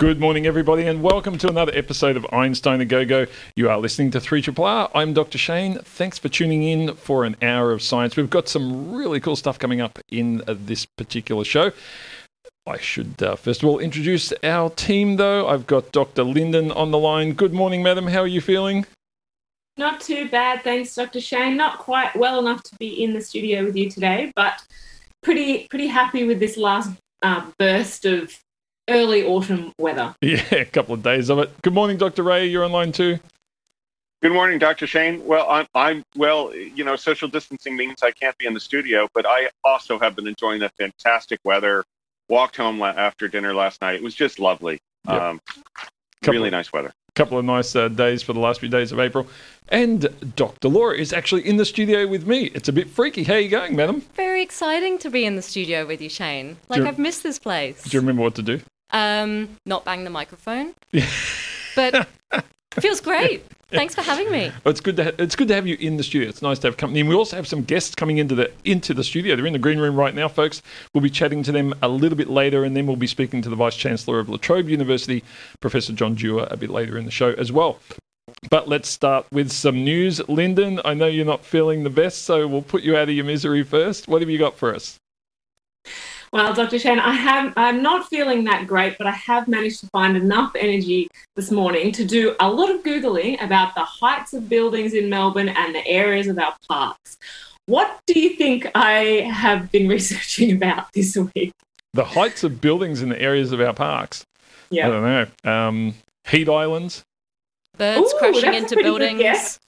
Good morning, everybody, and welcome to another episode of Einstein a Go Go. You are listening to 3 Triple R. I'm Dr. Shane. Thanks for tuning in for an hour of science. We've got some really cool stuff coming up in uh, this particular show. I should uh, first of all introduce our team, though. I've got Dr. Linden on the line. Good morning, madam. How are you feeling? Not too bad, thanks, Dr. Shane. Not quite well enough to be in the studio with you today, but pretty pretty happy with this last uh, burst of early autumn weather. Yeah, a couple of days of it. Good morning, Dr. Ray. You're online too. Good morning, Dr. Shane. Well, I'm, I'm well. You know, social distancing means I can't be in the studio, but I also have been enjoying the fantastic weather. Walked home after dinner last night. It was just lovely. Yep. Um, really nice weather. Couple of nice uh, days for the last few days of April. And Dr. Laura is actually in the studio with me. It's a bit freaky. How are you going, madam? Very exciting to be in the studio with you, Shane. Like, you, I've missed this place. Do you remember what to do? Um, not bang the microphone. Yeah. but feels great. Thanks for having me. It's good to ha- it's good to have you in the studio. It's nice to have company, and we also have some guests coming into the into the studio. They're in the green room right now, folks. We'll be chatting to them a little bit later, and then we'll be speaking to the Vice Chancellor of La Trobe University, Professor John Dewar, a bit later in the show as well. But let's start with some news. Linden, I know you're not feeling the best, so we'll put you out of your misery first. What have you got for us? Well, Dr. Shane, I have I'm not feeling that great, but I have managed to find enough energy this morning to do a lot of googling about the heights of buildings in Melbourne and the areas of our parks. What do you think I have been researching about this week? The heights of buildings in the areas of our parks. Yeah. I don't know. Um, heat islands. Birds Ooh, crashing into buildings.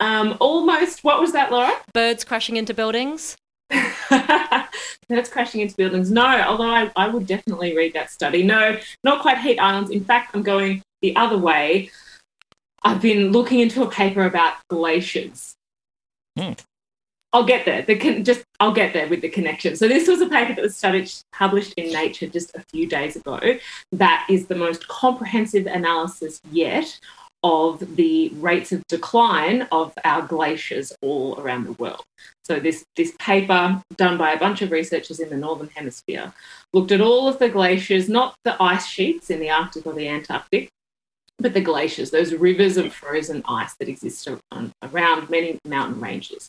Um, almost. What was that, Laura? Birds crashing into buildings. Birds crashing into buildings. No, although I, I would definitely read that study. No, not quite heat islands. In fact, I'm going the other way. I've been looking into a paper about glaciers. Hmm. I'll get there. The con- just I'll get there with the connection. So this was a paper that was studied, published in Nature just a few days ago. That is the most comprehensive analysis yet of the rates of decline of our glaciers all around the world. So this, this paper done by a bunch of researchers in the Northern Hemisphere looked at all of the glaciers, not the ice sheets in the Arctic or the Antarctic, but the glaciers, those rivers of frozen ice that exist around many mountain ranges.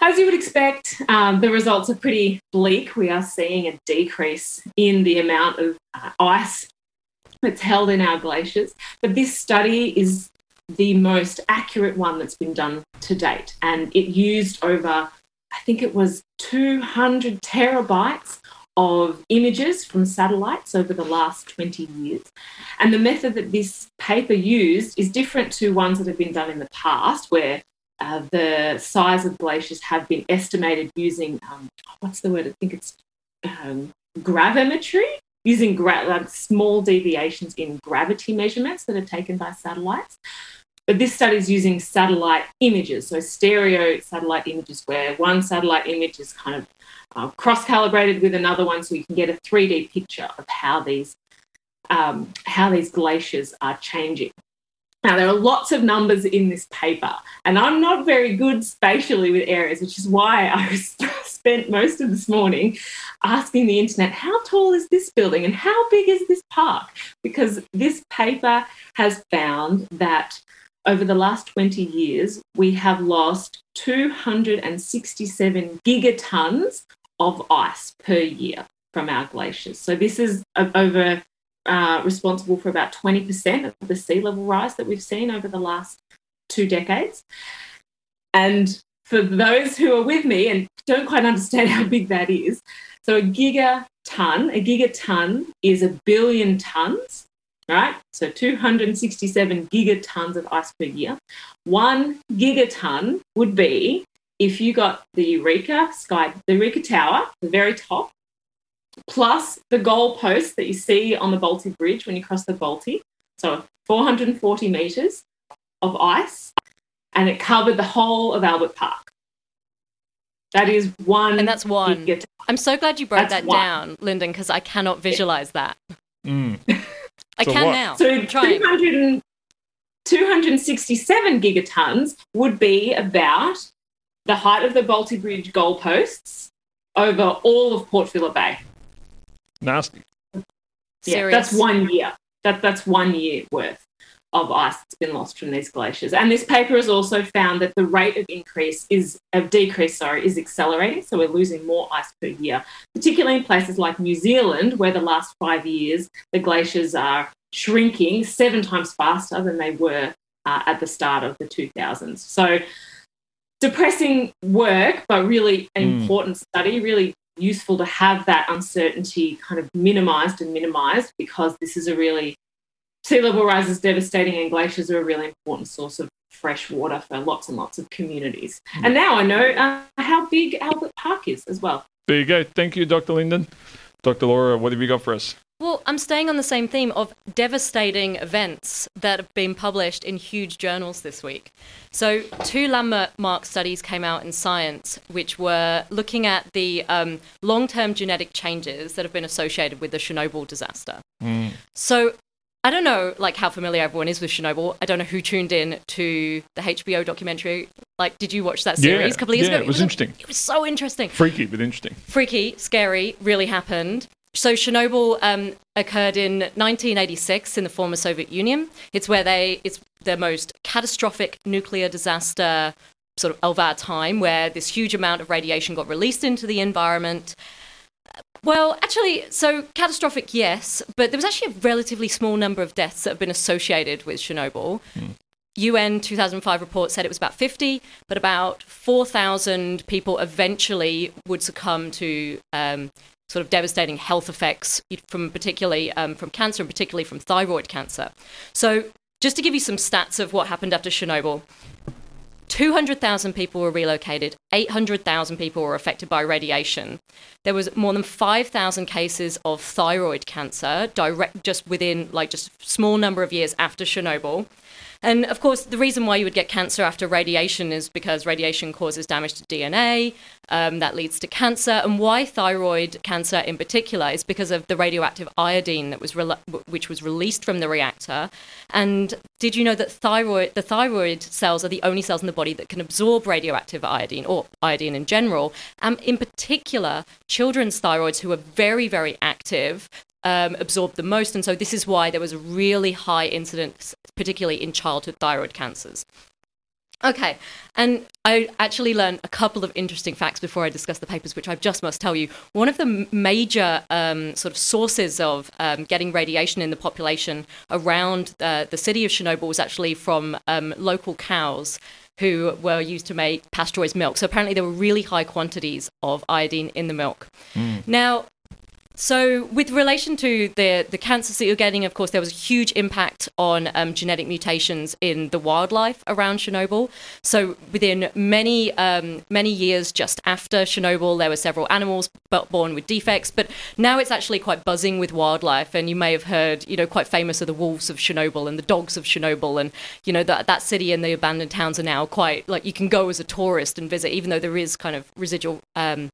As you would expect, um, the results are pretty bleak. We are seeing a decrease in the amount of uh, ice that's held in our glaciers. But this study is the most accurate one that's been done to date. And it used over, I think it was 200 terabytes of images from satellites over the last 20 years. And the method that this paper used is different to ones that have been done in the past, where uh, the size of glaciers have been estimated using, um, what's the word? I think it's um, gravimetry using gra- like small deviations in gravity measurements that are taken by satellites. But this study is using satellite images, so stereo satellite images, where one satellite image is kind of uh, cross calibrated with another one, so you can get a 3D picture of how these um, how these glaciers are changing. Now, there are lots of numbers in this paper, and I'm not very good spatially with areas, which is why I spent most of this morning asking the internet, how tall is this building and how big is this park? Because this paper has found that over the last 20 years, we have lost 267 gigatons of ice per year from our glaciers. So this is over uh, responsible for about 20% of the sea level rise that we've seen over the last two decades. And for those who are with me and don't quite understand how big that is, so a gigaton, a gigaton is a billion tons, right? So 267 gigatons of ice per year. One gigaton would be if you got the Eureka Sky, the Eureka Tower, the very top, plus the goalpost that you see on the Bolte Bridge when you cross the Bolte. So 440 metres of ice, and it covered the whole of Albert Park. That is one. And that's one. gigaton. I'm so glad you broke That's that one. down, Linden, because I cannot visualize that. Mm. I So can what? now. So I'm 200 267 gigatons would be about the height of the Bolte Bridge goalposts over all of Port Phillip Bay. Nasty. Yeah, Serious. that's one year. That that's one year worth of ice that's been lost from these glaciers. And this paper has also found that the rate of increase is of decrease, sorry, is accelerating. So we're losing more ice per year, particularly in places like New Zealand, where the last five years the glaciers are shrinking seven times faster than they were uh, at the start of the 2000s. So depressing work, but really an Mm. important study, really useful to have that uncertainty kind of minimized and minimized because this is a really sea level rise is devastating and glaciers are a really important source of fresh water for lots and lots of communities. And now I know uh, how big Albert Park is as well. There you go. Thank you, Dr. Linden. Dr. Laura, what have you got for us? Well, I'm staying on the same theme of devastating events that have been published in huge journals this week. So, two landmark studies came out in Science, which were looking at the um, long term genetic changes that have been associated with the Chernobyl disaster. So, I don't know, like how familiar everyone is with Chernobyl. I don't know who tuned in to the HBO documentary. Like, did you watch that series Yeah, a couple of years yeah, ago? it was a- interesting. It was so interesting Freaky, but interesting. freaky, scary, really happened. So Chernobyl um, occurred in 1986 in the former Soviet Union. It's where they it's the most catastrophic nuclear disaster sort of of our time, where this huge amount of radiation got released into the environment. Well, actually, so catastrophic, yes, but there was actually a relatively small number of deaths that have been associated with Chernobyl. UN 2005 report said it was about 50, but about 4,000 people eventually would succumb to um, sort of devastating health effects from particularly um, from cancer and particularly from thyroid cancer. So, just to give you some stats of what happened after Chernobyl, 200,000 people were relocated, 800,000 people were affected by radiation. There was more than 5,000 cases of thyroid cancer direct just within like just small number of years after Chernobyl. And of course, the reason why you would get cancer after radiation is because radiation causes damage to DNA. Um, that leads to cancer. And why thyroid cancer in particular is because of the radioactive iodine that was rela- which was released from the reactor. And did you know that thyroid the thyroid cells are the only cells in the body that can absorb radioactive iodine or iodine in general? And in particular, children's thyroids who are very very active um, absorbed the most. And so this is why there was a really high incidence, particularly in childhood thyroid cancers. Okay, and I actually learned a couple of interesting facts before I discuss the papers, which I just must tell you. One of the major um, sort of sources of um, getting radiation in the population around uh, the city of Chernobyl was actually from um, local cows who were used to make pasteurized milk. So apparently there were really high quantities of iodine in the milk. Now, so, with relation to the, the cancers that you're getting, of course, there was a huge impact on um, genetic mutations in the wildlife around Chernobyl. So, within many um, many years just after Chernobyl, there were several animals born with defects. But now it's actually quite buzzing with wildlife, and you may have heard, you know, quite famous are the wolves of Chernobyl and the dogs of Chernobyl, and you know that that city and the abandoned towns are now quite like you can go as a tourist and visit, even though there is kind of residual. Um,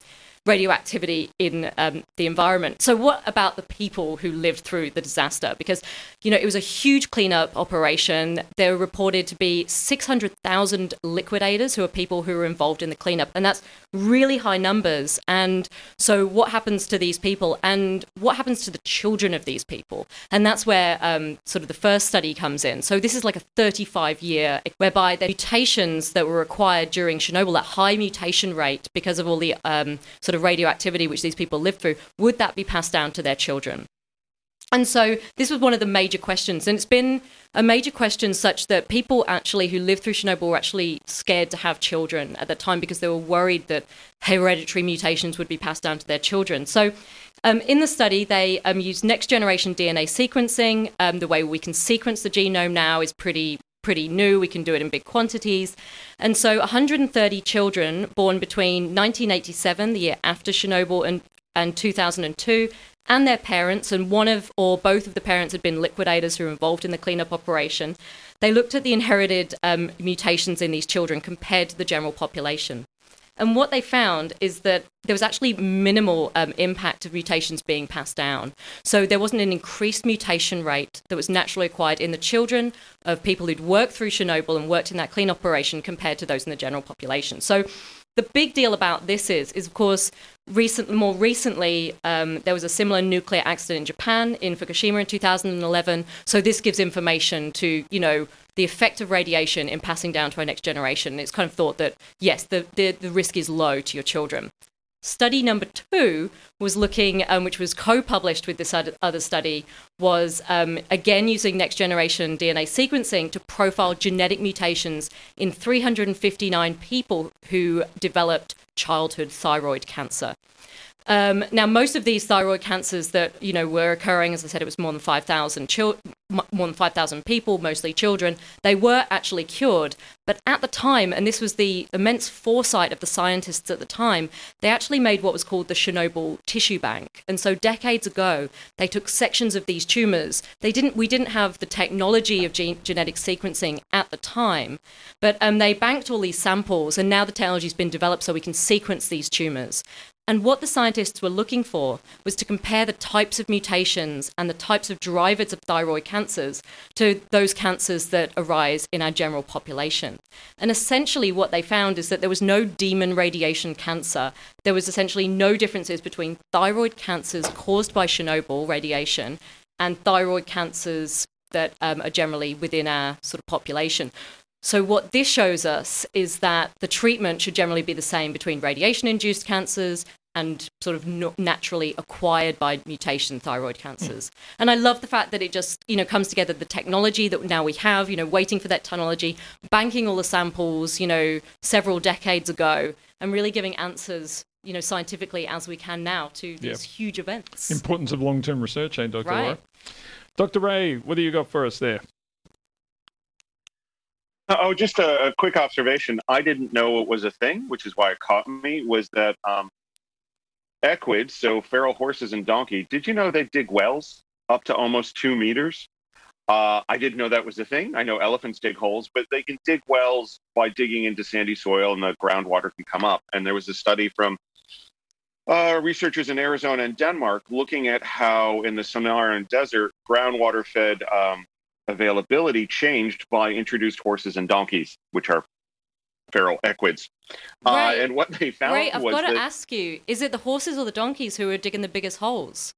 radioactivity in um, the environment. So, what about the people who lived through the disaster? Because, you know, it was a huge cleanup operation. There were reported to be 600,000 liquidators who are people who were involved in the cleanup, and that's really high numbers. And so, what happens to these people, and what happens to the children of these people? And that's where um, sort of the first study comes in. So, this is like a 35 year, whereby the mutations that were required during Chernobyl, that high mutation rate because of all the um, sort of radioactivity which these people lived through, would that be passed down to their children? And so this was one of the major questions. And it's been a major question such that people actually who lived through Chernobyl were actually scared to have children at the time because they were worried that hereditary mutations would be passed down to their children. So um, in the study, they um, used next generation DNA sequencing. Um, the way we can sequence the genome now is pretty pretty new. We can do it in big quantities. And so 130 children born between 1987, the year after Chernobyl, and, and 2002, and their parents, and one of or both of the parents had been liquidators who were involved in the cleanup operation. They looked at the inherited um, mutations in these children compared to the general population. And what they found is that there was actually minimal um, impact of mutations being passed down. So there wasn't an increased mutation rate that was naturally acquired in the children of people who'd worked through Chernobyl and worked in that clean operation compared to those in the general population. So the big deal about this is, is of course, recent, more recently, um, there was a similar nuclear accident in Japan in Fukushima in 2011. So this gives information to, you know, the effect of radiation in passing down to our next generation. It's kind of thought that, yes, the, the, the risk is low to your children. Study number two was looking, um, which was co-published with this other study, was um, again using next generation DNA sequencing to profile genetic mutations in 359 people who developed childhood thyroid cancer. Um, now, most of these thyroid cancers that you know were occurring, as I said, it was more than 5,000 children more than 5,000 people, mostly children, they were actually cured. But at the time, and this was the immense foresight of the scientists at the time, they actually made what was called the Chernobyl tissue bank. And so decades ago, they took sections of these tumors. They didn't, we didn't have the technology of gene, genetic sequencing at the time, but um, they banked all these samples, and now the technology's been developed so we can sequence these tumors. And what the scientists were looking for was to compare the types of mutations and the types of drivers of thyroid cancers to those cancers that arise in our general population. And essentially, what they found is that there was no demon radiation cancer. There was essentially no differences between thyroid cancers caused by Chernobyl radiation and thyroid cancers that um, are generally within our sort of population. So, what this shows us is that the treatment should generally be the same between radiation induced cancers and sort of no- naturally acquired by mutation thyroid cancers. Mm. And I love the fact that it just, you know, comes together the technology that now we have, you know, waiting for that technology, banking all the samples, you know, several decades ago, and really giving answers, you know, scientifically as we can now to these huge events. Importance of long term research, eh, Dr. Right. Dr. Ray, what do you got for us there? Oh, just a, a, quick observation. I didn't know it was a thing, which is why it caught me. Was that um, equids, so feral horses and donkey? Did you know they dig wells up to almost two meters? Uh, I didn't know that was a thing. I know elephants dig holes, but they can dig wells by digging into sandy soil, and the groundwater can come up. And there was a study from uh, researchers in Arizona and Denmark looking at how in the Sonoran desert, groundwater fed um, availability changed by introduced horses and donkeys, which are feral equids. Right. Uh, and what they found right, I've was got to that, ask you: is it the horses or the donkeys who are digging the biggest holes?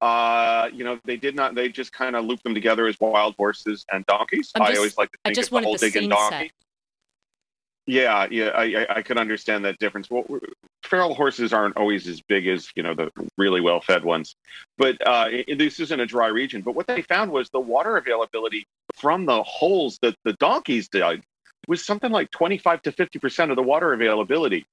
Uh, you know, they did not. They just kind of looped them together as wild horses and donkeys. Just, I always like to think I just of the whole the digging donkey. Set. Yeah, yeah, I, I, could understand that difference. Well, feral horses aren't always as big as you know the really well-fed ones, but uh, this isn't a dry region. But what they found was the water availability from the holes that the donkeys dug was something like 25 to 50 percent of the water availability,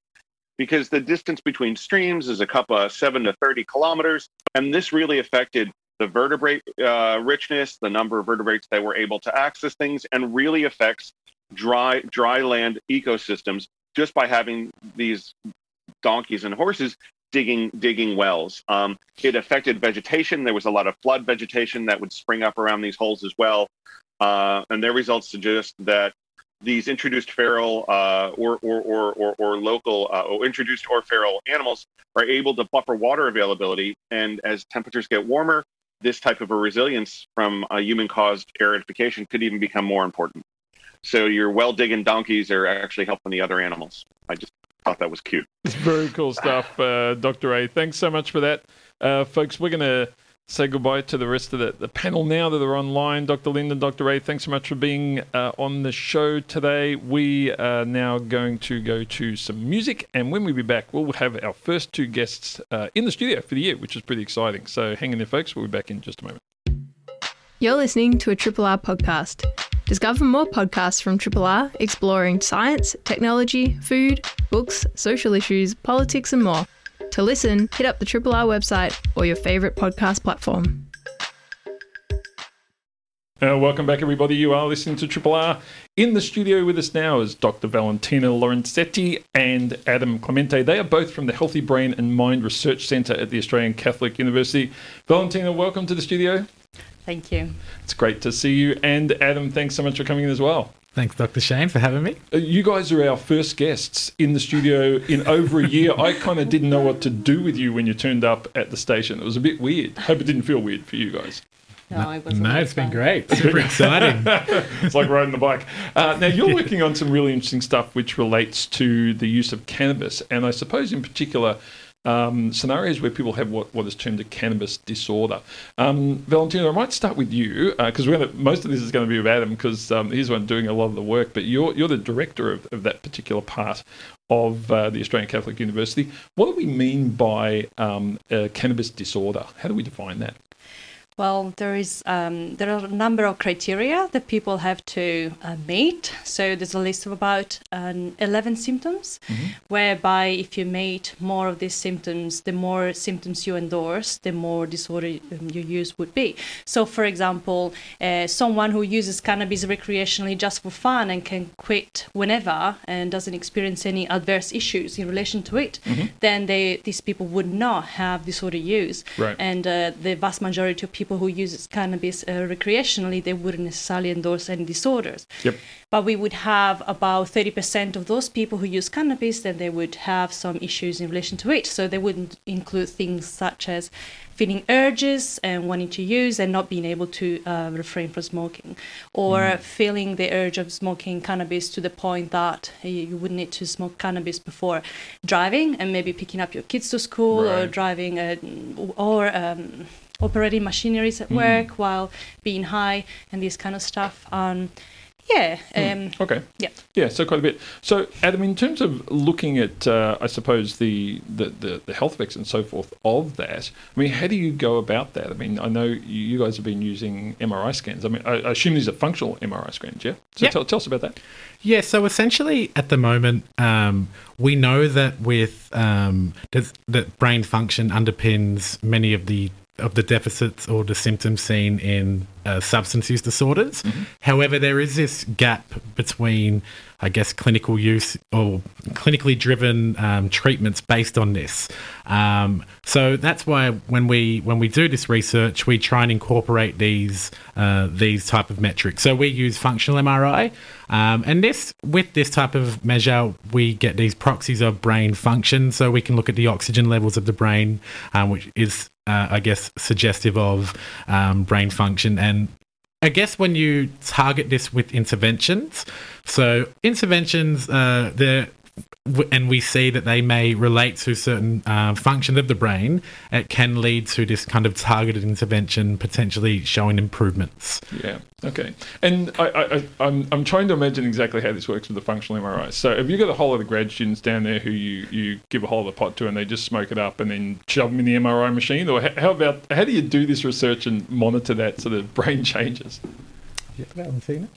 because the distance between streams is a couple of seven to 30 kilometers, and this really affected the vertebrate uh, richness, the number of vertebrates that were able to access things, and really affects dry dry land ecosystems just by having these donkeys and horses digging digging wells. Um, it affected vegetation. There was a lot of flood vegetation that would spring up around these holes as well, uh, and their results suggest that these introduced feral uh, or, or, or, or, or local uh, or introduced or feral animals are able to buffer water availability. And as temperatures get warmer, this type of a resilience from a human caused aridification could even become more important. So your well digging donkeys are actually helping the other animals. I just thought that was cute. It's very cool stuff, uh, Dr. Ray. Thanks so much for that. Uh, folks, we're going to say goodbye to the rest of the, the panel now that are online. Dr. Linden, Dr. Ray, thanks so much for being uh, on the show today. We are now going to go to some music, and when we be back, we'll have our first two guests uh, in the studio for the year, which is pretty exciting. So hang in there, folks. We'll be back in just a moment. You're listening to a Triple R podcast. Discover more podcasts from Triple R exploring science, technology, food, books, social issues, politics, and more. To listen, hit up the Triple R website or your favourite podcast platform. Uh, welcome back, everybody. You are listening to Triple R. In the studio with us now is Dr. Valentina Lorenzetti and Adam Clemente. They are both from the Healthy Brain and Mind Research Centre at the Australian Catholic University. Valentina, welcome to the studio. Thank you. It's great to see you. And Adam, thanks so much for coming in as well. Thanks, Dr. Shane, for having me. Uh, You guys are our first guests in the studio in over a year. I kind of didn't know what to do with you when you turned up at the station. It was a bit weird. Hope it didn't feel weird for you guys. No, it wasn't. No, it's been great. Super exciting. It's like riding the bike. Uh, now, you're working on some really interesting stuff which relates to the use of cannabis, and I suppose in particular, um, scenarios where people have what, what is termed a cannabis disorder. Um, Valentina, I might start with you because gonna, most of this is going to be with Adam because um, he's one doing a lot of the work, but you're, you're the director of, of that particular part of uh, the Australian Catholic University. What do we mean by um, cannabis disorder? How do we define that? Well, there is um, there are a number of criteria that people have to uh, meet. So there's a list of about um, 11 symptoms, whereby if you meet more of these symptoms, the more symptoms you endorse, the more disorder um, your use would be. So, for example, uh, someone who uses cannabis recreationally just for fun and can quit whenever and doesn't experience any adverse issues in relation to it, then they these people would not have disorder use. Right. And uh, the vast majority of people who use cannabis uh, recreationally, they wouldn't necessarily endorse any disorders. Yep. But we would have about 30% of those people who use cannabis, then they would have some issues in relation to it. So they wouldn't include things such as feeling urges and wanting to use and not being able to uh, refrain from smoking, or feeling the urge of smoking cannabis to the point that you- would need to smoke cannabis before driving and maybe picking up your kids to school or driving uh, or um, operating machineries at work while being high and this kind of stuff. Um, yeah. Um, Okay. Yeah. Yeah, so quite a bit. So, Adam, in terms of looking at, uh, I suppose, the, the, the, the health effects and so forth of that, I mean, how do you go about that? I mean, I know you you guys have been using MRI scans. I mean, I, I assume these are functional MRI scans, yeah? So Yep. tell, tell us about that. Yeah, so essentially at the moment, um, we know that with um, that, that brain function underpins many of the of the deficits or the symptoms seen in uh, substance use disorders. However, there is this gap between, I guess, clinical use or clinically driven um, treatments based on this. Um, so that's why when we when we do this research, we try and incorporate these uh, these type of metrics. So we use functional MRI, um, and this with this type of measure, we get these proxies of brain function. So we can look at the oxygen levels of the brain, um, which is uh, I guess suggestive of um, brain function and I guess when you target this with interventions, so interventions, uh, they're and we see that they may relate to certain uh, functions of the brain, it can lead to this kind of targeted intervention potentially showing improvements. Yeah. Okay. And I, I, I, I'm, I'm trying to imagine exactly how this works with the functional MRI. So, have you got a whole lot of grad students down there who you, you give a whole lot of pot to and they just smoke it up and then shove them in the MRI machine? Or how, about, how do you do this research and monitor that so the brain changes?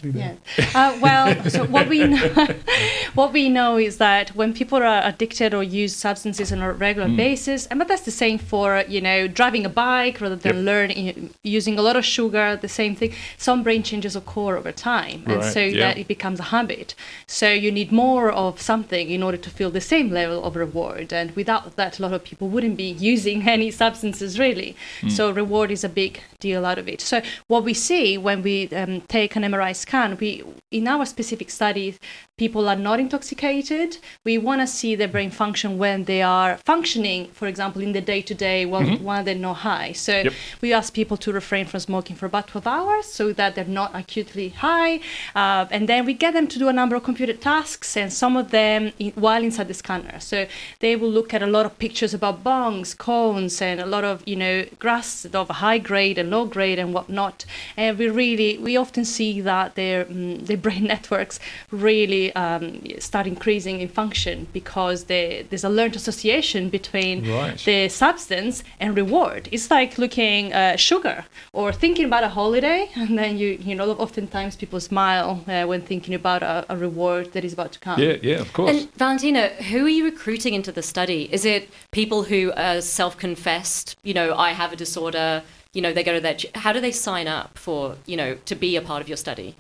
Yeah. Uh, well, so what we know, what we know is that when people are addicted or use substances on a regular basis, and but that's the same for you know driving a bike rather than Yep. learning using a lot of sugar. The same thing. Some brain changes occur over time, and so yeah. that it becomes a habit. So you need more of something in order to feel the same level of reward, and without that, a lot of people wouldn't be using any substances really. So reward is a big deal out of it. So what we see when we um, take an MRI scan, we in our specific studies, people are not intoxicated. We want to see their brain function when they are functioning, for example, in the day to day while while they're not high. So Yep. we ask people to refrain from smoking for about 12 hours so that they're not acutely high. Uh, and then we get them to do a number of computer tasks, and some of them in, while inside the scanner. So they will look at a lot of pictures about bongs, cones, and a lot of you know grass of high grade and low grade and whatnot. And we really we often see that their mm, their brain networks really um, start increasing in function because they, there's a learned association between Right. the substance and reward. It's like looking uh, sugar or thinking about a holiday, and then you you know oftentimes people smile uh, when thinking about a, a reward that is about to come. Yeah, yeah, of course. And Valentina, who are you recruiting into the study? Is it people who are self-confessed? You know, I have a disorder. You know, they go to that. How do they sign up for you know to be a part of your study?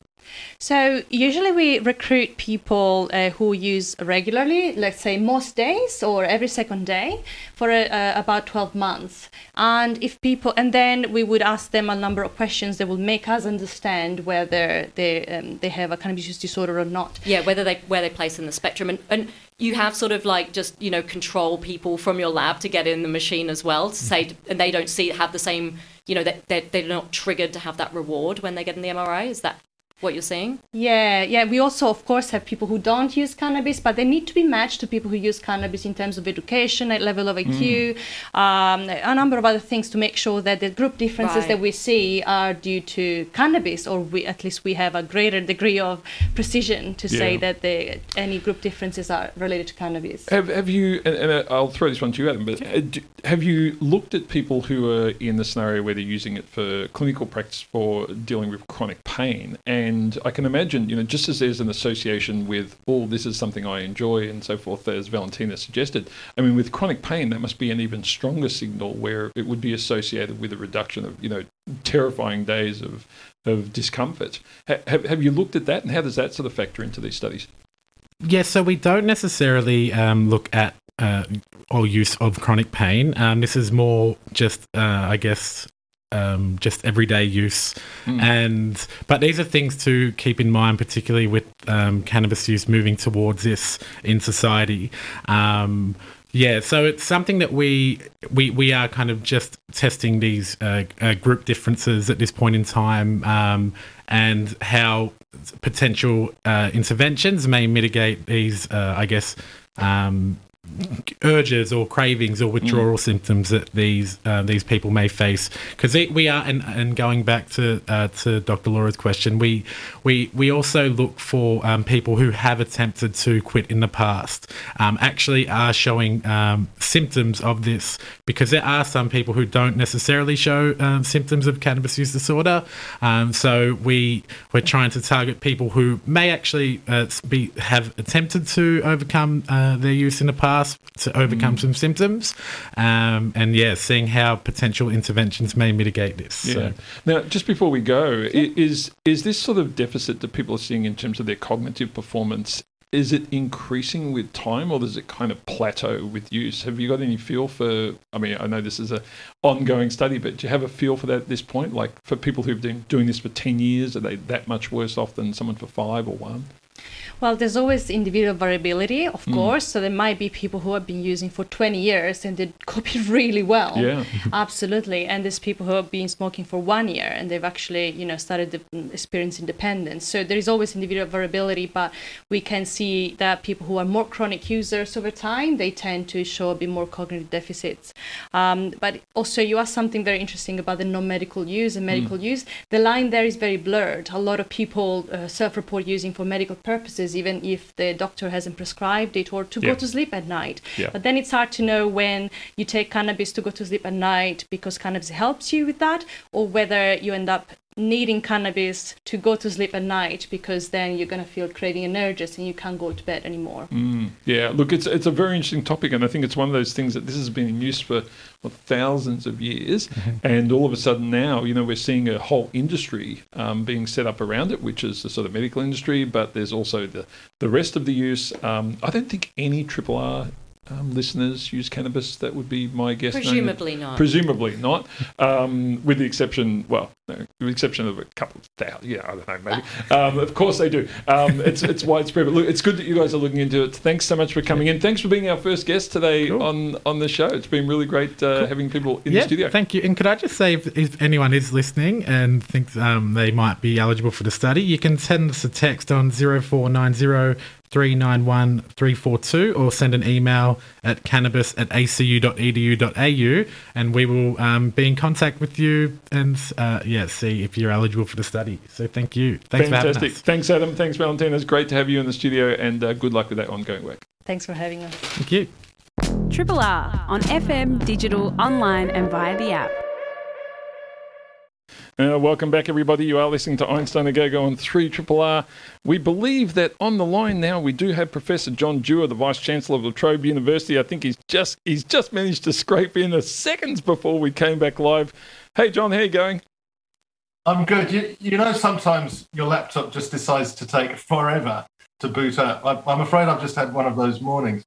So usually we recruit people uh, who use regularly, let's say most days or every second day, for uh, about 12 months. And if people, and then we would ask them a number of questions that will make us understand whether they um, they have a cannabis use disorder or not. Yeah, whether they where they place in the spectrum, and and you have sort of like just you know control people from your lab to get in the machine as well to say, mm-hmm. and they don't see have the same you know that they're, they're not triggered to have that reward when they get in the MRI. Is that what you're saying? Yeah, yeah. We also, of course, have people who don't use cannabis, but they need to be matched to people who use cannabis in terms of education, a level of IQ, Mm. um, a number of other things to make sure that the group differences Right. that we see are due to cannabis, or we at least we have a greater degree of precision to say that the, any group differences are related to cannabis. Have, have you, and, and uh, I'll throw this one to you, Adam, but uh, do, have you looked at people who are in the scenario where they're using it for clinical practice for dealing with chronic pain? And I can imagine, you know, just as there's an association with, oh, this is something I enjoy and so forth, as Valentina suggested, I mean, with chronic pain, that must be an even stronger signal where it would be associated with a reduction of, you know, terrifying days of, of discomfort. Ha- have, have you looked at that and how does that sort of factor into these studies? Yeah, so we don't necessarily um, look at uh, or use of chronic pain. Um, this is more just, uh, I guess, um, just everyday use. And but these are things to keep in mind, particularly with um, cannabis use moving towards this in society. Um, yeah, so it's something that we we we are kind of just testing these uh, uh, group differences at this point in time, um, and how potential uh, interventions may mitigate these, uh, I guess, um, urges or cravings or withdrawal symptoms that these uh, these people may face. Because we are, and, and going back to uh, to Dr. Laura's question, we we we also look for um, people who have attempted to quit in the past, um, actually are showing um, symptoms of this. Because there are some people who don't necessarily show um, symptoms of cannabis use disorder. Um, so we we're trying to target people who may actually uh, be have attempted to overcome uh, their use in the past to overcome some symptoms, um, and yeah, seeing how potential interventions may mitigate this. Yeah. So. Now, just before we go, i- is is this sort of deficit that people are seeing in terms of their cognitive performance? Is it increasing with time, or does it kind of plateau with use? Have you got any feel for? I mean, I know this is a ongoing study, but do you have a feel for that at this point? Like for people who've been doing this for ten years, are they that much worse off than someone for five or one? Well, there's always individual variability, of Mm. course. So there might be people who have been using for 20 years and they copy really well. Yeah. Absolutely. And there's people who have been smoking for one year and they've actually, you know, started to mm, experience independence. So there is always individual variability, but we can see that people who are more chronic users over time, they tend to show a bit more cognitive deficits. Um, but also, you asked something very interesting about the non-medical use and medical use. The line there is very blurred. A lot of people uh, self-report using for medical purposes, even if the doctor hasn't prescribed it or to Yeah. go to sleep at night. Yeah. But then it's hard to know when you take cannabis to go to sleep at night because cannabis helps you with that, or whether you end up needing cannabis to go to sleep at night because then you're going to feel craving and urges and you can't go to bed anymore. Mm, yeah, look, it's it's a very interesting topic, and I think it's one of those things that this has been in use for what, thousands of years, and all of a sudden now, you know, we're seeing a whole industry um, being set up around it, which is the sort of medical industry, but there's also the the rest of the use. Um, I don't think any triple R. Um, listeners use cannabis. That would be my guess. knowing that- Presumably not. Presumably not, um, with the exception, well, no, with the exception of a couple of thousand. Yeah, I don't know, maybe. Um, of course they do. Um, it's it's widespread. But look, it's good that you guys are looking into it. Thanks so much for coming in. Thanks for being our first guest today Cool. on on the show. It's been really great uh, having people in yeah, the studio. Thank you. And could I just say, if, if anyone is listening and thinks um, they might be eligible for the study, you can send us a text on 0490 391 342 or send an email at cannabis at acu.edu.au and we will um, be in contact with you and uh, yeah, see if you're eligible for the study. So thank you. Thanks for Fantastic. having us. Thanks, Adam. Thanks, Valentina. It's great to have you in the studio, and uh, good luck with that ongoing work. Thanks for having us. Thank you. Triple R on FM, digital, online, and via the app. Uh, welcome back, everybody. You are listening to Einstein a Go Go on 3 Triple R. We believe that on the line now we do have Professor John Dewar, the Vice Chancellor of La Trobe University. I think he's just he's just managed to scrape in a seconds before we came back live. Hey, John, how you going? I'm good. You, you know, sometimes your laptop just decides to take forever to boot up. I, I'm afraid I've just had one of those mornings.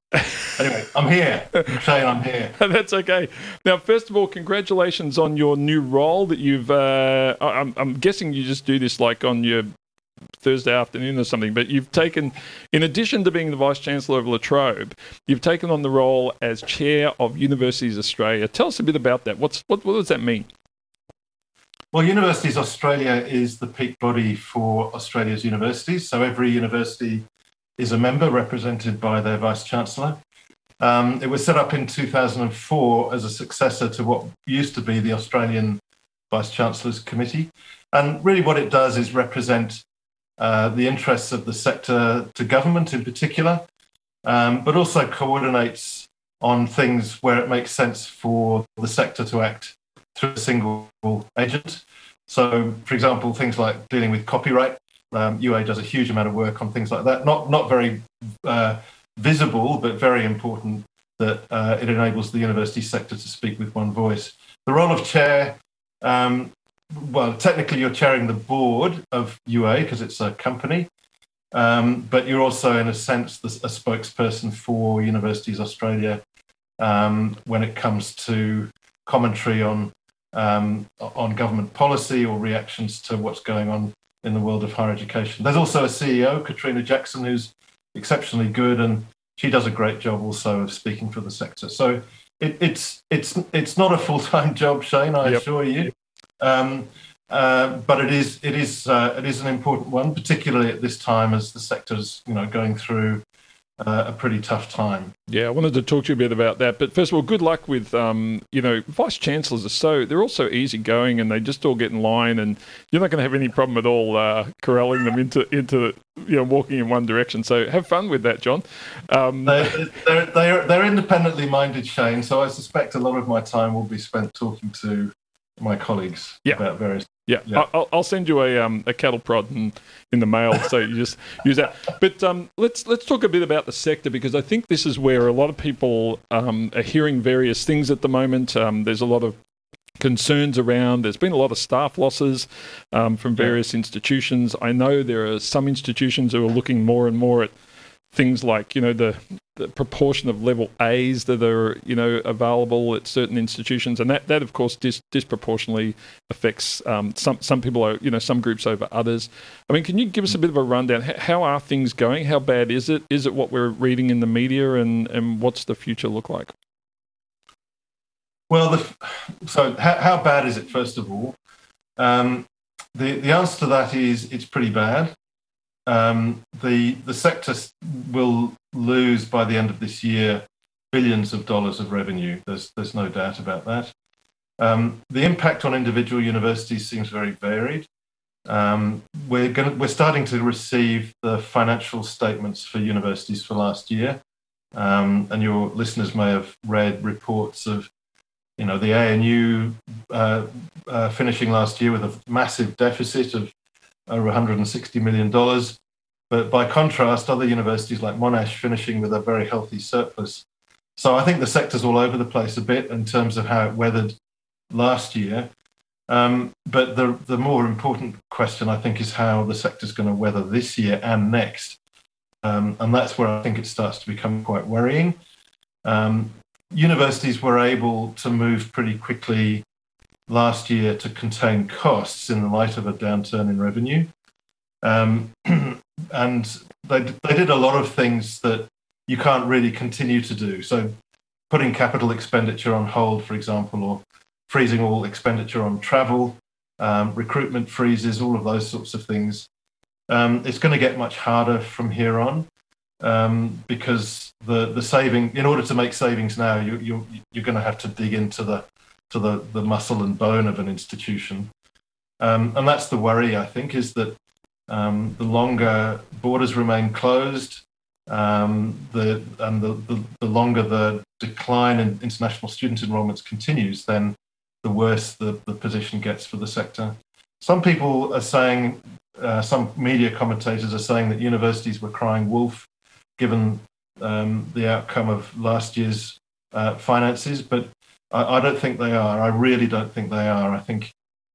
anyway, I'm here. Shane, I'm here. That's okay. Now, first of all, congratulations on your new role that you've. Uh, I'm, I'm guessing you just do this like on your Thursday afternoon or something, but you've taken, in addition to being the Vice Chancellor of La Trobe, you've taken on the role as Chair of Universities Australia. Tell us a bit about that. What's What, what does that mean? Well, Universities Australia is the peak body for Australia's universities. So every university is a member represented by their Vice Chancellor. Um, it was set up in 2004 as a successor to what used to be the Australian Vice Chancellor's Committee. And really, what it does is represent uh, the interests of the sector to government in particular, um, but also coordinates on things where it makes sense for the sector to act through a single agent. So, for example, things like dealing with copyright. Um, UA does a huge amount of work on things like that. Not not very uh, visible, but very important that uh, it enables the university sector to speak with one voice. The role of chair, um, well, technically you're chairing the board of UA because it's a company, um, but you're also, in a sense, the, a spokesperson for Universities Australia um, when it comes to commentary on um, on government policy or reactions to what's going on in the world of higher education. There's also a CEO, Catriona Jackson, who's exceptionally good, and she does a great job also of speaking for the sector. So it, it's it's it's not a full time job, Shane. I Yep. assure you. Um, uh, but it is it is uh, it is an important one, particularly at this time as the sector's you know going through uh, a pretty tough time. Yeah, I wanted to talk to you a bit about that. But first of all, good luck with, um, you know, vice chancellors are so they're all so easygoing and they just all get in line, and you're not going to have any problem at all uh, corralling them into into you know walking in one direction. So have fun with that, John. Um, They're, they're, they're, they're independently minded, Shane. So I suspect a lot of my time will be spent talking to my colleagues Yeah. about various. Yeah, Yeah. I'll, I'll send you a um, a cattle prod in, in the mail, so you just use that. But um, let's let's talk a bit about the sector because I think this is where a lot of people um, are hearing various things at the moment. Um, there's a lot of concerns around. There's been a lot of staff losses um, from various institutions. I know there are some institutions who are looking more and more at things like you know the, the proportion of level A's that are you know available at certain institutions, and that that of course dis- disproportionately affects um, some some people are you know some groups over others. I mean, can you give us a bit of a rundown? How are things going? How bad is it? Is it what we're reading in the media, and and what's the future look like? Well, the, so how, how bad is it? First of all, um, the the answer to that is it's pretty bad. Um, the the sector will lose by the end of this year billions of dollars of revenue. There's there's no doubt about that. Um, the impact on individual universities seems very varied. Um, we're going we're starting to receive the financial statements for universities for last year, um, and your listeners may have read reports of you know the ANU uh, uh, finishing last year with a massive deficit of over 160 million dollars, but by contrast, other universities like Monash finishing with a very healthy surplus. So I think the sector's all over the place a bit in terms of how it weathered last year. Um, but the the more important question, I think, is how the sector's going to weather this year and next, um, and that's where I think it starts to become quite worrying. Um, universities were able to move pretty quickly last year to contain costs in the light of a downturn in revenue. Um, and they, they did a lot of things that you can't really continue to do. So, putting capital expenditure on hold, for example, or freezing all expenditure on travel, um, recruitment freezes, all of those sorts of things. Um, it's going to get much harder from here on um, because the the saving in order to make savings now you you you're going to have to dig into the to the the muscle and bone of an institution. Um, and that's the worry I think is that um, the longer borders remain closed um, the and the, the the longer the decline in international student enrollments continues then the worse the, the position gets for the sector. Some people are saying uh, some media commentators are saying that universities were crying wolf given um, the outcome of last year's uh, finances, but I, I don't think they are. I really don't think they are. I think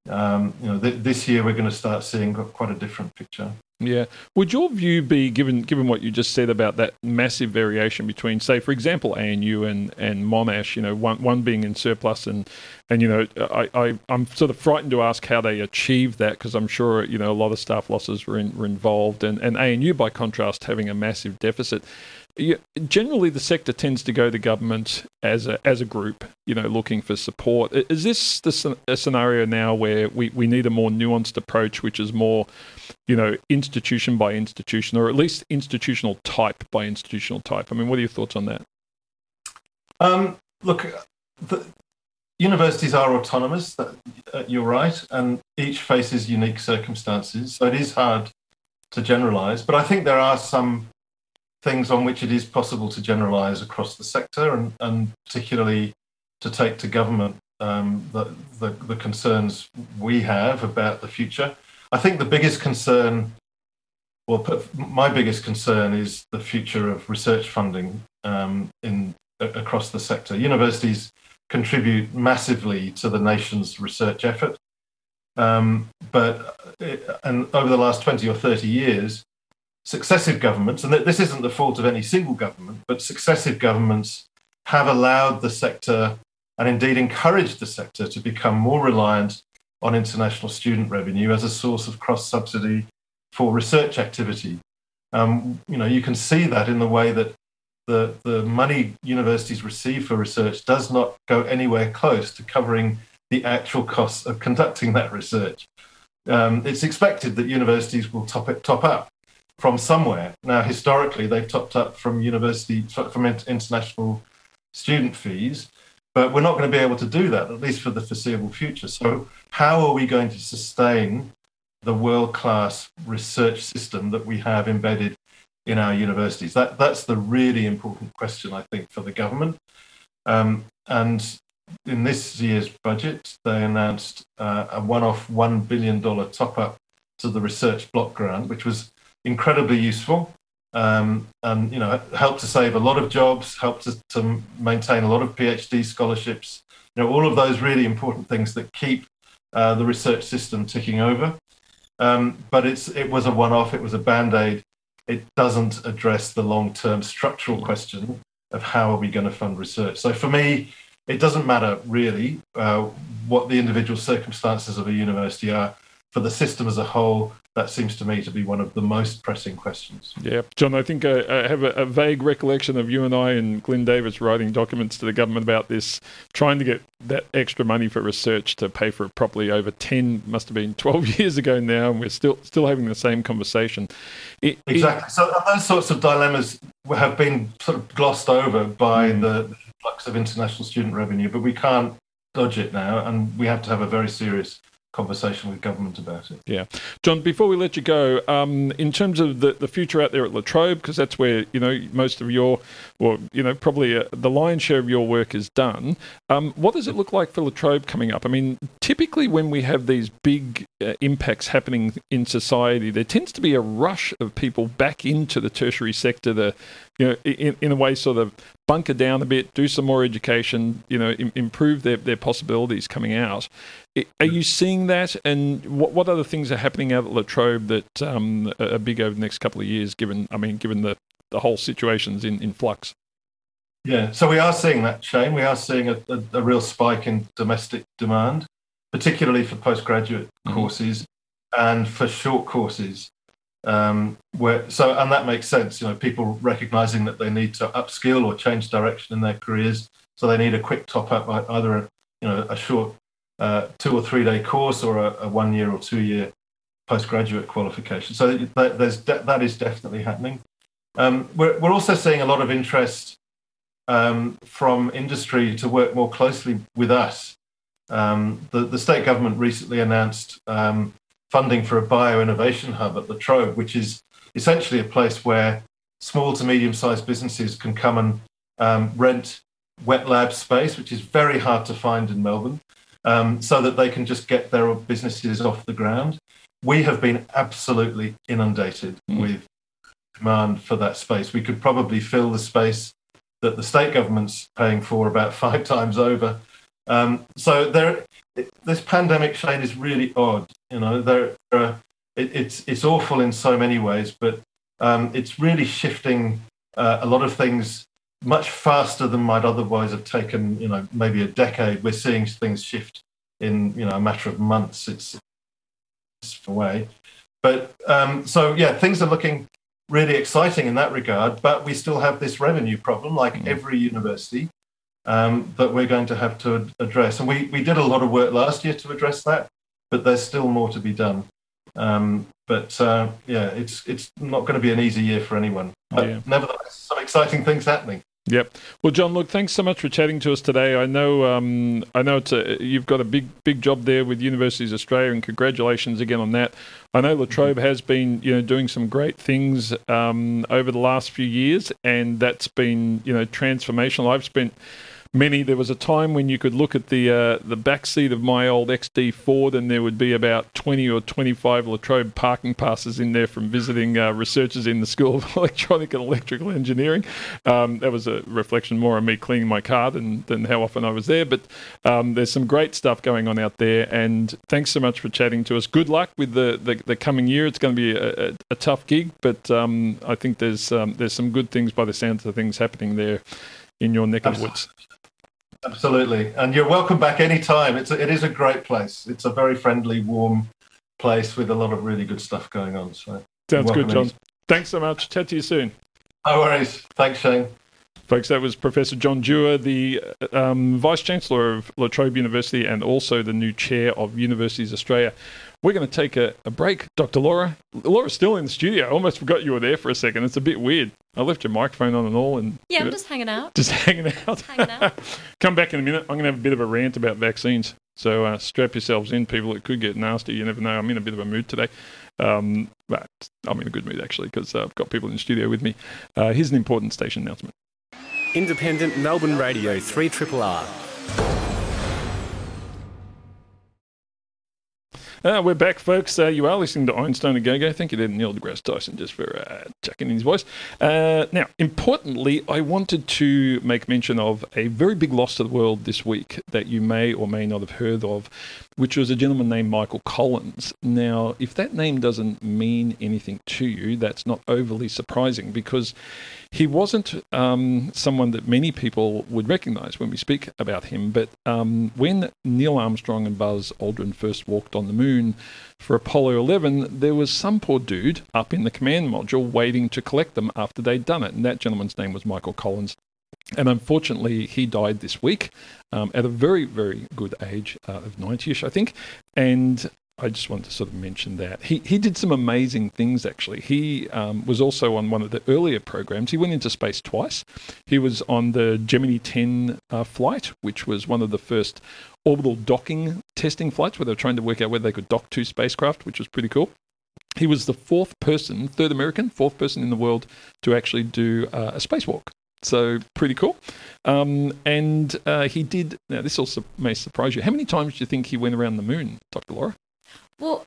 Um, you know, th- this year we're going to start seeing quite a different picture. Yeah. Would your view be, given given what you just said about that massive variation between, say, for example, ANU and, and Monash, you know, one one being in surplus and and you know, I, I I'm sort of frightened to ask how they achieved that because I'm sure you know a lot of staff losses were, in, were involved, and and ANU by contrast having a massive deficit generally the sector tends to go to government as a as a group, you know, looking for support. Is this the a scenario now where we, we need a more nuanced approach, which is more, you know, institution by institution, or at least institutional type by institutional type? I mean, what are your thoughts on that? Um, look, the, universities are autonomous. Uh, you're right, and each faces unique circumstances, so it is hard to generalize. But I think there are some things on which it is possible to generalize across the sector and, and particularly to take to government um, the, the, the, concerns we have about the future. I think the biggest concern, well, my biggest concern is the future of research funding um, in across the sector. Universities contribute massively to the nation's research effort, um, but it, and over the last 20 or 30 years, successive governments, and this isn't the fault of any single government, but successive governments have allowed the sector and indeed encouraged the sector to become more reliant on international student revenue as a source of cross subsidy for research activity. Um, you know, you can see that in the way that the, the money universities receive for research does not go anywhere close to covering the actual costs of conducting that research. Um, it's expected that universities will top it, top up from somewhere. Now, historically, they've topped up from university, from international student fees, but we're not going to be able to do that, at least for the foreseeable future. So, how are we going to sustain the world class research system that we have embedded in our universities? That, that's the really important question, I think, for the government. Um, and in this year's budget, they announced uh, a one off $1 billion top up to the research block grant, which was incredibly useful um, and you know helped to save a lot of jobs, helped to, to, maintain a lot of PhD scholarships. You know all of those really important things that keep uh, the research system ticking over. Um, but it's it was a one-off. It was a band-aid. It doesn't address the long-term structural question of how are we going to fund research. So for me, it doesn't matter really uh, what the individual circumstances of a university are. For the system as a whole, that seems to me to be one of the most pressing questions. Yeah, John, I think I, I have a, a, vague recollection of you and I and Glyn Davis writing documents to the government about this, trying to get that extra money for research to pay for it properly over 10, must have been 12 years ago now, and we're still still having the same conversation. It, exactly. It, so those sorts of dilemmas have been sort of glossed over by mm. the flux of international student revenue, but we can't dodge it now, and we have to have a very serious conversation with government about it. Yeah, John. Before we let you go, um, in terms of the, the future out there at La Trobe, because that's where you know most of your, well, you know probably uh, the lion's share of your work is done. Um, what does it look like for La Trobe coming up? I mean, typically when we have these big uh, impacts happening in society, there tends to be a rush of people back into the tertiary sector. The you know, in, in a way, sort of bunker down a bit, do some more education, you know, Im- improve their, their possibilities coming out. Are you seeing that? And what, what other things are happening out at La Trobe that um, are big over the next couple of years, given, I mean, given the, the whole situation's in, in flux? Yeah, so we are seeing that, Shane. We are seeing a, a, a real spike in domestic demand, particularly for postgraduate mm-hmm. courses and for short courses. Um, where so and that makes sense. You know, people recognizing that they need to upskill or change direction in their careers, so they need a quick top up, either a, you know a short two or three day course or a, a, one year or two year postgraduate qualification. So that, de- that is definitely happening. Um, we're we're also seeing a lot of interest um, from industry to work more closely with us. Um, the, the state government recently announced um, funding for a bio innovation hub at La Trobe, which is essentially a place where small to medium sized businesses can come and um, rent wet lab space, which is very hard to find in Melbourne, um, so that they can just get their businesses off the ground. We have been absolutely inundated mm. with demand for that space. We could probably fill the space that the state government's paying for about five times over Um, so there, this pandemic, Shane, is really odd. You know, there, are, it, it's it's awful in so many ways, but um, it's really shifting uh, a lot of things much faster than might otherwise have taken. You know, maybe a decade. We're seeing things shift in you know a matter of months. It's, it's away, but um, so yeah, things are looking really exciting in that regard. But we still have this revenue problem, like mm. every university um, that we're going to have to address. And we, we did a lot of work last year to address that, but there's still more to be done. Um, but uh, yeah, it's it's not going to be an easy year for anyone. But yeah. nevertheless, some exciting things happening. Yep. Well, John, look, thanks so much for chatting to us today. I know, um, I know it's a, you've got a big, big job there with Universities Australia, and congratulations again on that. I know Latrobe has been, you know, doing some great things um, over the last few years, and that's been, you know, transformational. I've spent many. There was a time when you could look at the uh, the back seat of my old XD Ford, and there would be about twenty or twenty five Latrobe parking passes in there from visiting uh, researchers in the School of Electronic and Electrical Engineering. Um, that was a reflection more on me cleaning my car than than how often I was there. But um, there's some great stuff going on out there, and thanks so much for chatting to us. Good luck with the the, the coming year. It's going to be a, a, a tough gig, but um, I think there's um, there's some good things by the sounds of things happening there in your neck of the woods. Absolutely, and you're welcome back anytime. It's a, it is a great place. It's a very friendly, warm place with a lot of really good stuff going on. So sounds good, John. Anytime. Thanks so much. Chat to you soon. No worries. Thanks, Shane. Folks, that was Professor John Dewar, the um, Vice Chancellor of La Trobe University and also the new Chair of Universities Australia. We're going to take a, a break. Dr. Laura, Laura's still in the studio. I almost forgot you were there for a second. It's a bit weird. I left your microphone on and all. and Yeah, I'm just hanging out. Just hanging out. hanging out. Come back in a minute. I'm going to have a bit of a rant about vaccines. So uh, strap yourselves in, people. It could get nasty. You never know. I'm in a bit of a mood today. Um, but I'm in a good mood, actually, because uh, I've got people in the studio with me. Uh, here's an important station announcement. Independent Melbourne Radio 3 R. Uh, we're back, folks. Uh, you are listening to Einstein a Go Go. Thank you to Neil deGrasse Tyson just for uh, checking in his voice. Uh, now, importantly, I wanted to make mention of a very big loss to the world this week that you may or may not have heard of, which was a gentleman named Michael Collins. Now, if that name doesn't mean anything to you, that's not overly surprising because he wasn't um, someone that many people would recognize when we speak about him. But um, when Neil Armstrong and Buzz Aldrin first walked on the moon for Apollo 11, there was some poor dude up in the command module waiting to collect them after they'd done it. And that gentleman's name was Michael Collins. And unfortunately, he died this week um, at a very, very good age uh, of 90 ish, I think. And I just wanted to sort of mention that he he did some amazing things. Actually, he um, was also on one of the earlier programs. He went into space twice. He was on the Gemini 10 uh, flight, which was one of the first orbital docking testing flights, where they were trying to work out whether they could dock two spacecraft, which was pretty cool. He was the fourth person, third American, fourth person in the world to actually do uh, a spacewalk. So pretty cool. Um, and uh, he did. Now this also may surprise you. How many times do you think he went around the moon, Dr. Laura? Well,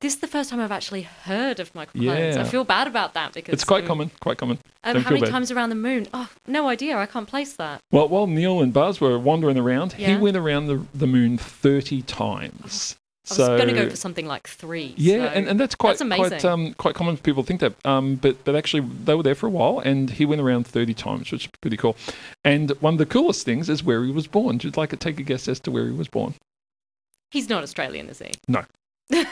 this is the first time I've actually heard of Michael yeah. I feel bad about that because it's quite um, common. Quite common. Um, how many bad. times around the moon? Oh, no idea. I can't place that. Well, while Neil and Buzz were wandering around, yeah. he went around the, the moon thirty times. I was going to go for something like three. Yeah, so and, and that's quite that's quite um, quite common for people to think that. Um, but but actually they were there for a while, and he went around thirty times, which is pretty cool. And one of the coolest things is where he was born. Would you like to take a guess as to where he was born? He's not Australian, is he? No.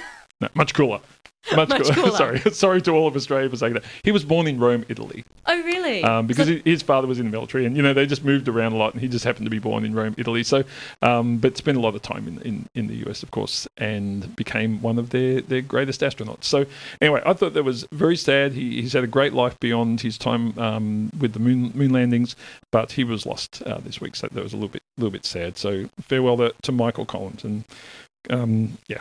No, much cooler. Much, much cooler. cooler. Sorry, sorry to all of Australia for saying that. He was born in Rome, Italy. Oh, really? Um, because so- his father was in the military, and you know they just moved around a lot, and he just happened to be born in Rome, Italy. So, um, but spent a lot of time in, in, in the US, of course, and became one of their, their greatest astronauts. So, anyway, I thought that was very sad. He, he's had a great life beyond his time um, with the moon moon landings, but he was lost uh, this week, so that was a little bit little bit sad. So, farewell to, to Michael Collins, and um, yeah,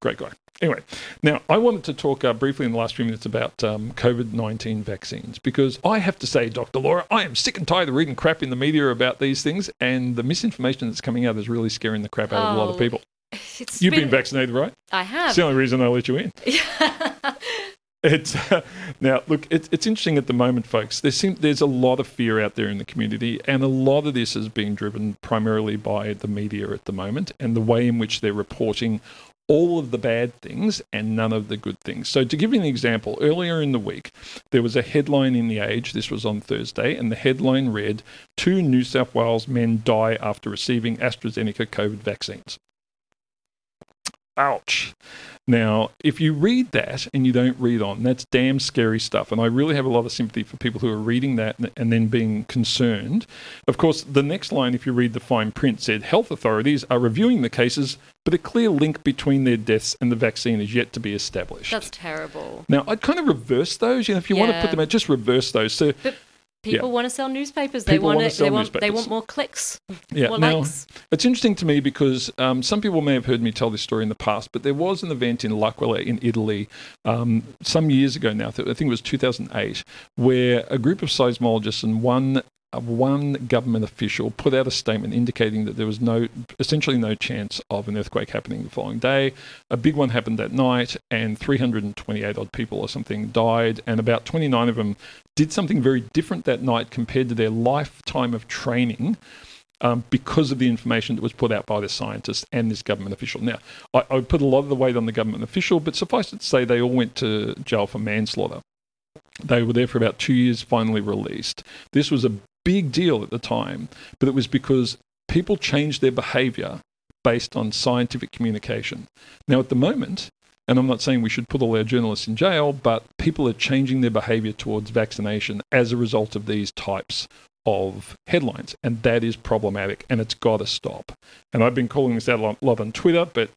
great guy. Anyway, now I wanted to talk uh, briefly in the last few minutes about um, COVID 19 vaccines because I have to say, Dr. Laura, I am sick and tired of reading crap in the media about these things, and the misinformation that's coming out is really scaring the crap out oh, of a lot of oh, people. You've been, been, vaccinated, right? I have. It's the only reason I let you in. It's now look. It's, it's interesting at the moment, folks. There seem, there's a lot of fear out there in the community, and a lot of this is being driven primarily by the media at the moment and the way in which they're reporting all of the bad things and none of the good things. So, to give you an example, earlier in the week, there was a headline in The Age, this was on Thursday, and the headline read Two New South Wales men die after receiving AstraZeneca COVID vaccines. Ouch. Now, if you read that and you don't read on, that's damn scary stuff. And I really have a lot of sympathy for people who are reading that and then being concerned. Of course, the next line, if you read the fine print, said health authorities are reviewing the cases, but a clear link between their deaths and the vaccine is yet to be established. That's terrible. Now, I'd kind of reverse those. You know, if you want to put them out, just reverse those. So, But people Yeah. want to sell newspapers. They want wanna sell They want. They want more clicks. Yeah, more now likes. it's interesting to me because um, some people may have heard me tell this story in the past, but there was an event in L'Aquila in Italy um, some years ago now. I think it was 2008, where a group of seismologists and one one government official put out a statement indicating that there was no, essentially no chance of an earthquake happening the following day. A big one happened that night, and 328 odd people or something died, and about 29 of them did something very different that night compared to their lifetime of training um, because of the information that was put out by the scientists and this government official. Now, I, I would put a lot of the weight on the government official, but suffice it to say, they all went to jail for manslaughter. They were there for about two years, finally released. This was a big deal at the time, but it was because people changed their behavior based on scientific communication. Now, at the moment, and I'm not saying we should put all our journalists in jail, but people are changing their behavior towards vaccination as a result of these types of headlines, and that is problematic, and it's got to stop. And I've been calling this out a lot, on Twitter, but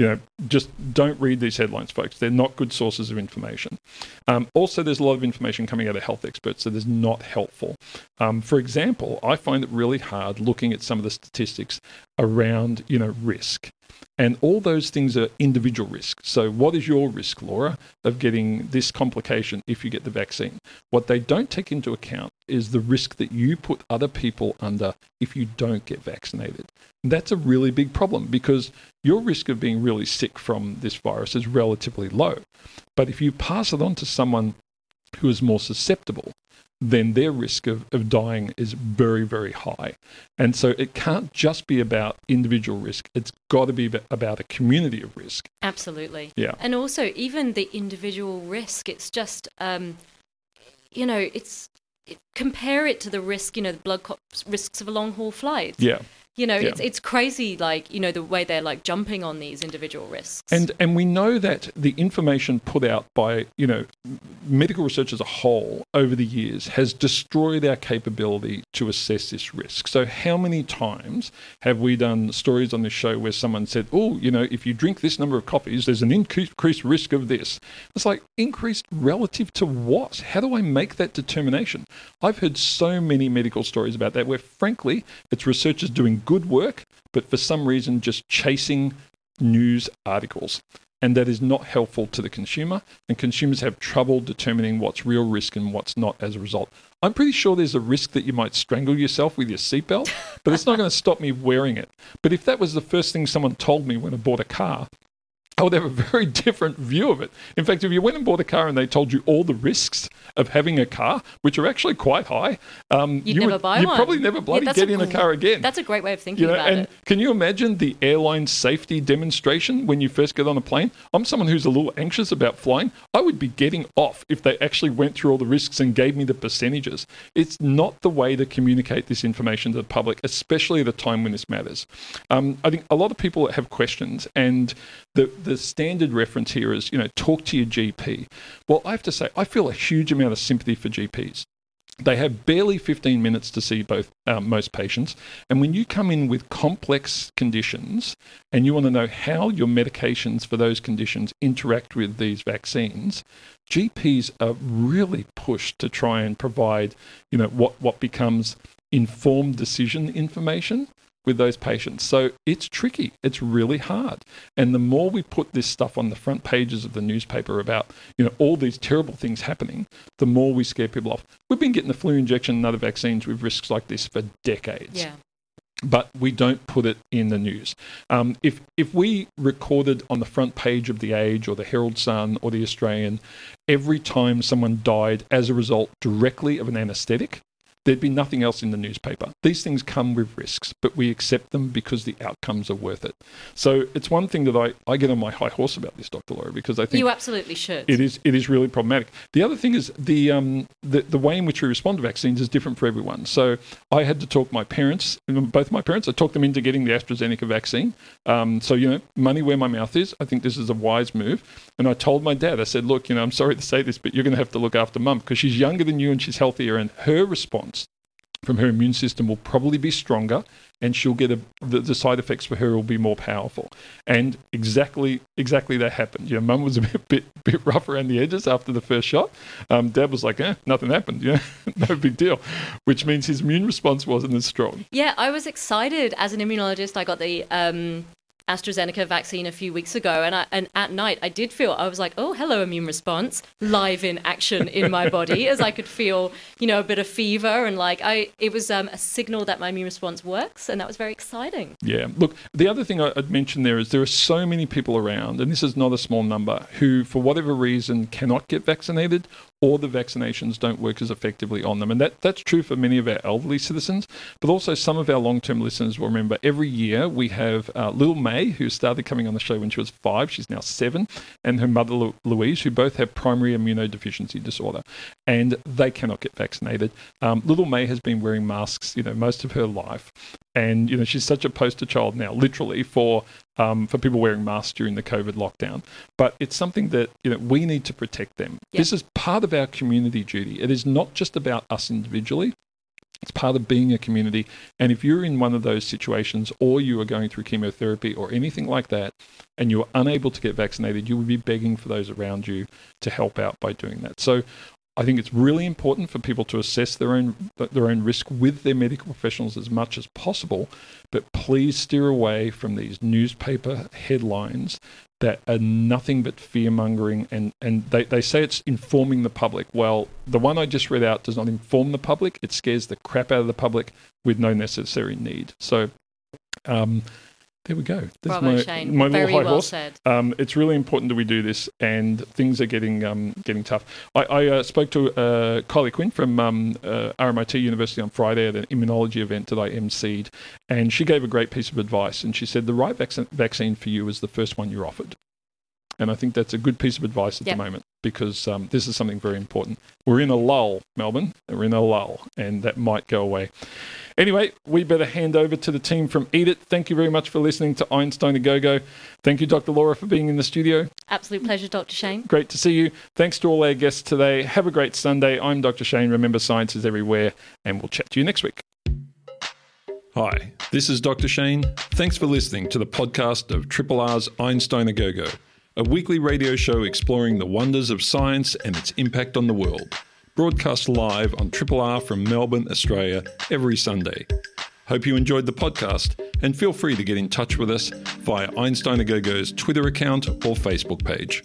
you know, just don't read these headlines, folks. They're not good sources of information. Um, also, there's a lot of information coming out of health experts that is not helpful. Um, for example, I find it really hard looking at some of the statistics around, you know, risk. And all those things are individual risks. So, what is your risk, Laura, of getting this complication if you get the vaccine? What they don't take into account is the risk that you put other people under if you don't get vaccinated. And that's a really big problem because your risk of being really sick from this virus is relatively low. But if you pass it on to someone who is more susceptible, then their risk of, of dying is very, very high. And so it can't just be about individual risk, it's got to be about a community of risk. Absolutely. Yeah. And also, even the individual risk, it's just, um, you know, it's it, compare it to the risk, you know, the blood co- risks of a long haul flight. Yeah. You know, Yeah. it's it's crazy, like you know, the way they're like jumping on these individual risks. And and we know that the information put out by you know medical research as a whole over the years has destroyed our capability to assess this risk. So how many times have we done stories on this show where someone said, "Oh, you know, if you drink this number of coffees, there's an increased risk of this." It's like increased relative to what? How do I make that determination? I've heard so many medical stories about that where frankly, it's researchers doing good work, but for some reason just chasing news articles. And that is not helpful to the consumer, and consumers have trouble determining what's real risk and what's not as a result. I'm pretty sure there's a risk that you might strangle yourself with your seatbelt, but it's not going to stop me wearing it. But if that was the first thing someone told me when I bought a car, I would have a very different view of it. In fact, if you went and bought a car and they told you all the risks of having a car, which are actually quite high, um, You'd you never would, buy you'd one. probably never Yeah, bloody that's get a in a car again. That's a great way of thinking You know, about and it. can you imagine the airline safety demonstration when you first get on a plane? I'm someone who's a little anxious about flying. I would be getting off if they actually went through all the risks and gave me the percentages. It's not the way to communicate this information to the public, especially at a time when this matters. Um, I think a lot of people have questions, and the the standard reference here is you know talk to your GP. Well, I have to say I feel a huge amount of sympathy for GPs. They have barely 15 minutes to see both um, most patients. And when you come in with complex conditions and you want to know how your medications for those conditions interact with these vaccines, GPs are really pushed to try and provide, you know, what, what becomes informed decision information with those patients. So it's tricky. It's really hard. And the more we put this stuff on the front pages of the newspaper about, you know, all these terrible things happening, the more we scare people off. We've been getting the flu injection and other vaccines with risks like this for decades. Yeah. but we don't put it in the news. Um, if if we recorded on the front page of the Age or the Herald Sun or the Australian every time someone died as a result directly of an anaesthetic, there'd be nothing else in the newspaper. These things come with risks, but we accept them because the outcomes are worth it. So it's one thing that I, I get on my high horse about this, Dr. Laura, because I think You absolutely should. it is it is really problematic. The other thing is the um the, the way in which we respond to vaccines is different for everyone. So I had to talk my parents, both my parents, I talked them into getting the AstraZeneca vaccine. Um, so you know, money where my mouth is. I think this is a wise move. And I told my dad, I said, look, you know, I'm sorry to say this, but you're going to have to look after mum because she's younger than you and she's healthier, and her response from her immune system will probably be stronger and she'll get a, the, the side effects for her will be more powerful. And exactly exactly that happened. You know mum was a bit, bit bit rough around the edges after the first shot. Um, dad was like eh, nothing happened you know no big deal which means his immune response wasn't as strong. Yeah, I was excited. As an immunologist. I got the um, AstraZeneca vaccine a few weeks ago, and I, and at night I did feel I was like, oh, hello, immune response, live in action in my body, as I could feel, you know, a bit of fever, and like I, it was um, a signal that my immune response works, and that was very exciting. Yeah. Look, the other thing I'd mention there is there are so many people around, and this is not a small number, who, for whatever reason, cannot get vaccinated or the vaccinations don't work as effectively on them. And that, that's true for many of our elderly citizens, but also some of our long term listeners will remember every year we have uh, Lil May, who started coming on the show when she was five, she's now seven, and her mother Louise, who both have primary immunodeficiency disorder, and they cannot get vaccinated. Um, Little May has been wearing masks, you know, most of her life, and you know she's such a poster child now, literally for um, for people wearing masks during the COVID lockdown. But it's something that you know we need to protect them. This is part of our community duty. It is not just about us individually. It's part of being a community. And if you're in one of those situations or you are going through chemotherapy or anything like that and you're unable to get vaccinated, you would be begging for those around you to help out by doing that. So I think it's really important for people to assess their own their own risk with their medical professionals as much as possible, but please steer away from these newspaper headlines that are nothing but fear mongering and, and they, they say it's informing the public. Well, the one I just read out does not inform the public, it scares the crap out of the public with no necessary need. So um, there we go. That's Bravo, my, Shane. my Very little high well horse. said. Um, it's really important that we do this, and things are getting um, getting tough. I, I uh, spoke to uh, Kylie Quinn from um, uh, RMIT University on Friday at an immunology event that I emceed, and she gave a great piece of advice. And she said the right vac- vaccine for you is the first one you're offered. And I think that's a good piece of advice at Yep. the moment because um, this is something very important. We're in a lull, Melbourne. We're in a lull, and that might go away. Anyway, we better hand over to the team from Eat It. Thank you very much for listening to Einstein a Go Go. Thank you, Dr. Laura, for being in the studio. Absolute pleasure, Dr. Shane. Great to see you. Thanks to all our guests today. Have a great Sunday. I'm Dr. Shane. Remember, science is everywhere, and we'll chat to you next week. Hi, this is Dr. Shane. Thanks for listening to the podcast of Triple R's Einstein a Go Go, a weekly radio show exploring the wonders of science and its impact on the world. Broadcast live on Triple R from Melbourne, Australia, every Sunday. Hope you enjoyed the podcast and feel free to get in touch with us via Einstein a Go Go's Twitter account or Facebook page.